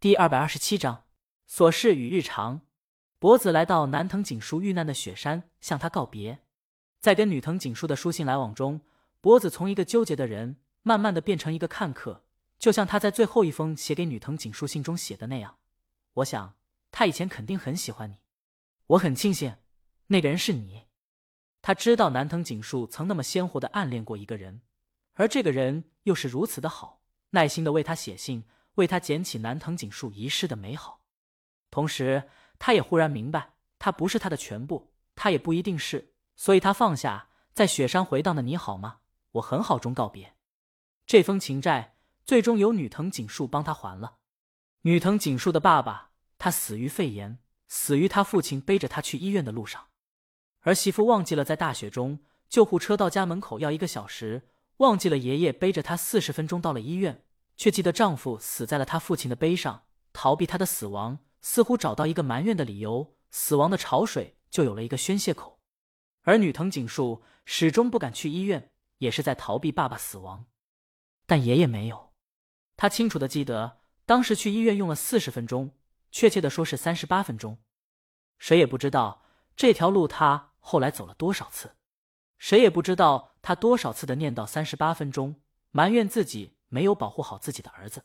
第二百二十七章琐事与日常。博子来到南藤景树遇难的雪山，向他告别。在跟女藤景树的书信来往中，博子从一个纠结的人，慢慢的变成一个看客。就像他在最后一封写给女藤景树信中写的那样：“我想他以前肯定很喜欢你，我很庆幸那个人是你。”他知道南藤景树曾那么鲜活的暗恋过一个人，而这个人又是如此的好，耐心的为他写信。为他捡起南藤井树遗失的美好，同时，他也忽然明白，他不是他的全部，他也不一定是，所以他放下在雪山回荡的“你好吗，我很好”中告别。这封情债最终由女藤井树帮他还了。女藤井树的爸爸，他死于肺炎，死于他父亲背着他去医院的路上。儿媳妇忘记了在大雪中，救护车到家门口要一个小时，忘记了爷爷背着他四十分钟到了医院。却记得丈夫死在了她父亲的碑上，逃避她的死亡，似乎找到一个埋怨的理由，死亡的潮水就有了一个宣泄口。而女藤井树始终不敢去医院，也是在逃避爸爸死亡。但爷爷没有，他清楚的记得当时去医院用了四十分钟，确切的说是三十八分钟。谁也不知道这条路他后来走了多少次，谁也不知道他多少次的念叨三十八分钟，埋怨自己。没有保护好自己的儿子，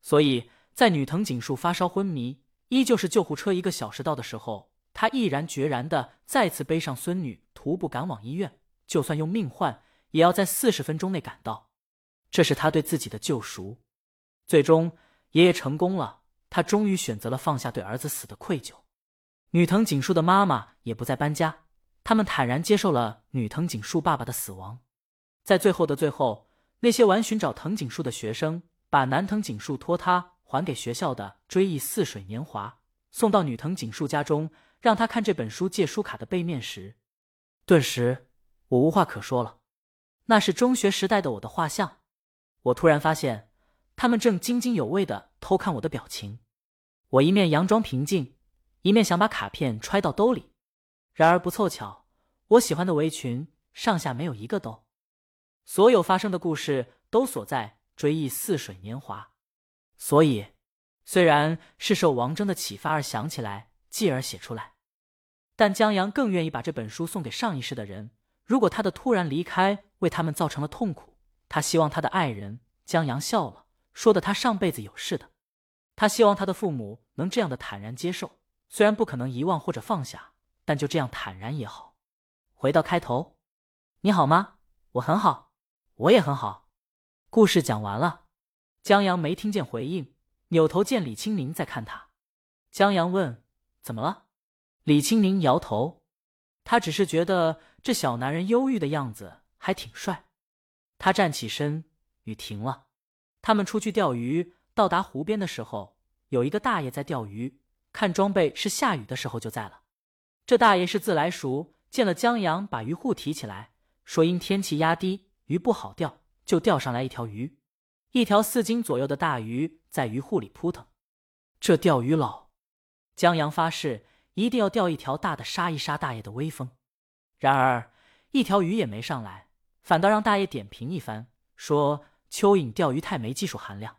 所以在女藤井树发烧昏迷，依旧是救护车一个小时到的时候，他毅然决然的再次背上孙女，徒步赶往医院。就算用命换，也要在四十分钟内赶到。这是他对自己的救赎。最终，爷爷成功了，他终于选择了放下对儿子死的愧疚。女藤井树的妈妈也不再搬家，他们坦然接受了女藤井树爸爸的死亡。在最后的最后。那些玩寻找藤井树的学生，把男藤井树托他还给学校的《追忆似水年华》送到女藤井树家中，让他看这本书借书卡的背面时，顿时我无话可说了。那是中学时代的我的画像。我突然发现，他们正津津有味的偷看我的表情。我一面佯装平静，一面想把卡片揣到兜里。然而不凑巧，我喜欢的围裙上下没有一个兜。所有发生的故事都锁在追忆似水年华，所以虽然是受王峥的启发而想起来，继而写出来，但江阳更愿意把这本书送给上一世的人。如果他的突然离开为他们造成了痛苦，他希望他的爱人江阳笑了，说的他上辈子有事的。他希望他的父母能这样的坦然接受，虽然不可能遗忘或者放下，但就这样坦然也好。回到开头，你好吗？我很好。我也很好。故事讲完了，江阳没听见回应，扭头见李青宁在看他。江阳问：“怎么了？”李青宁摇头，他只是觉得这小男人忧郁的样子还挺帅。他站起身，雨停了。他们出去钓鱼，到达湖边的时候，有一个大爷在钓鱼，看装备是下雨的时候就在了。这大爷是自来熟，见了江阳，把鱼护提起来，说因天气压低。鱼不好钓，就钓上来一条鱼，一条四斤左右的大鱼在鱼护里扑腾。这钓鱼佬江阳发誓一定要钓一条大的，杀一杀大爷的威风。然而一条鱼也没上来，反倒让大爷点评一番，说蚯蚓钓鱼太没技术含量。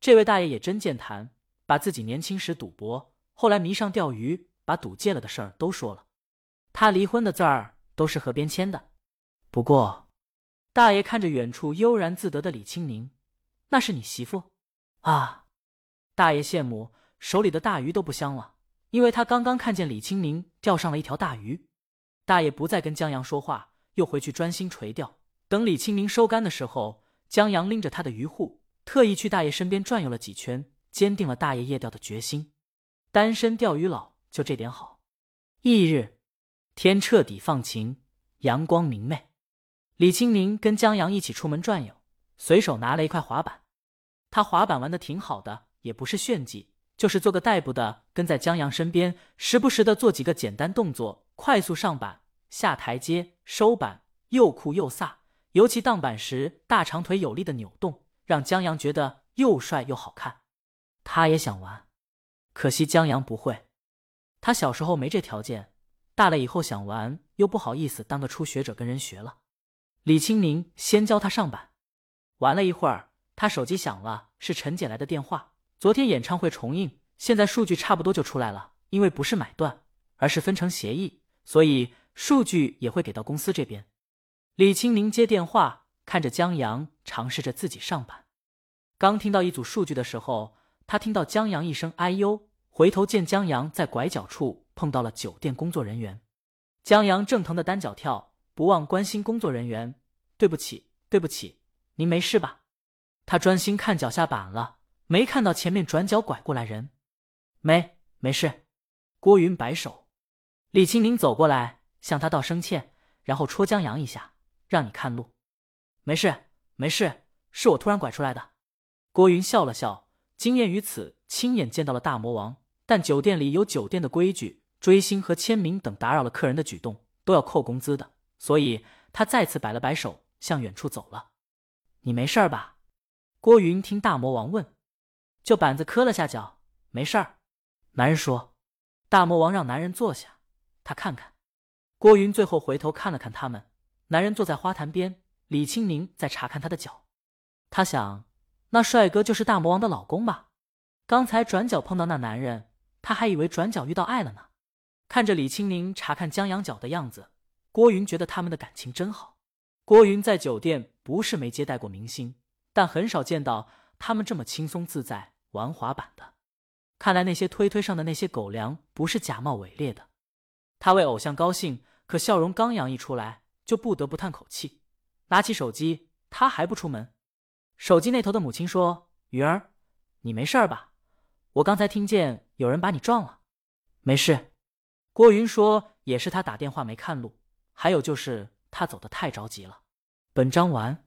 这位大爷也真健谈，把自己年轻时赌博，后来迷上钓鱼，把赌戒了的事儿都说了。他离婚的字儿都是河边签的，不过。大爷看着远处悠然自得的李青宁，那是你媳妇啊！大爷羡慕，手里的大鱼都不香了，因为他刚刚看见李青宁钓上了一条大鱼。大爷不再跟江阳说话，又回去专心垂钓。等李青宁收竿的时候，江阳拎着他的鱼护，特意去大爷身边转悠了几圈，坚定了大爷夜钓的决心。单身钓鱼佬就这点好。翌日，天彻底放晴，阳光明媚。李青宁跟江阳一起出门转悠，随手拿了一块滑板。他滑板玩的挺好的，也不是炫技，就是做个代步的，跟在江阳身边，时不时的做几个简单动作，快速上板、下台阶、收板，又酷又飒。尤其荡板时，大长腿有力的扭动，让江阳觉得又帅又好看。他也想玩，可惜江阳不会。他小时候没这条件，大了以后想玩又不好意思当个初学者跟人学了。李青宁先教他上板，玩了一会儿，他手机响了，是陈姐来的电话。昨天演唱会重映，现在数据差不多就出来了。因为不是买断，而是分成协议，所以数据也会给到公司这边。李青宁接电话，看着江阳，尝试着自己上板。刚听到一组数据的时候，他听到江阳一声“哎呦”，回头见江阳在拐角处碰到了酒店工作人员。江阳正疼的单脚跳，不忘关心工作人员：“对不起，对不起，您没事吧？”他专心看脚下板了，没看到前面转角拐过来人。没，没事。郭云摆手。李青宁走过来，向他道声歉，然后戳江阳一下，让你看路。没事，没事，是我突然拐出来的。郭云笑了笑，经验于此，亲眼见到了大魔王。但酒店里有酒店的规矩，追星和签名等打扰了客人的举动都要扣工资的，所以他再次摆了摆手，向远处走了。你没事吧？郭云听大魔王问，就板子磕了下脚，没事儿。男人说。大魔王让男人坐下，他看看。郭云最后回头看了看他们，男人坐在花坛边，李青宁在查看他的脚。他想。那帅哥就是大魔王的老公吧？刚才转角碰到那男人，他还以为转角遇到爱了呢。看着李青宁查看江阳脚的样子，郭云觉得他们的感情真好。郭云在酒店不是没接待过明星，但很少见到他们这么轻松自在玩滑板的。看来那些推推上的那些狗粮不是假冒伪劣的。他为偶像高兴，可笑容刚洋溢出来，就不得不叹口气，拿起手机，他还不出门。手机那头的母亲说：“云儿，你没事吧？我刚才听见有人把你撞了。”没事。郭云说：“也是他打电话没看路，还有就是他走的太着急了。”本章完。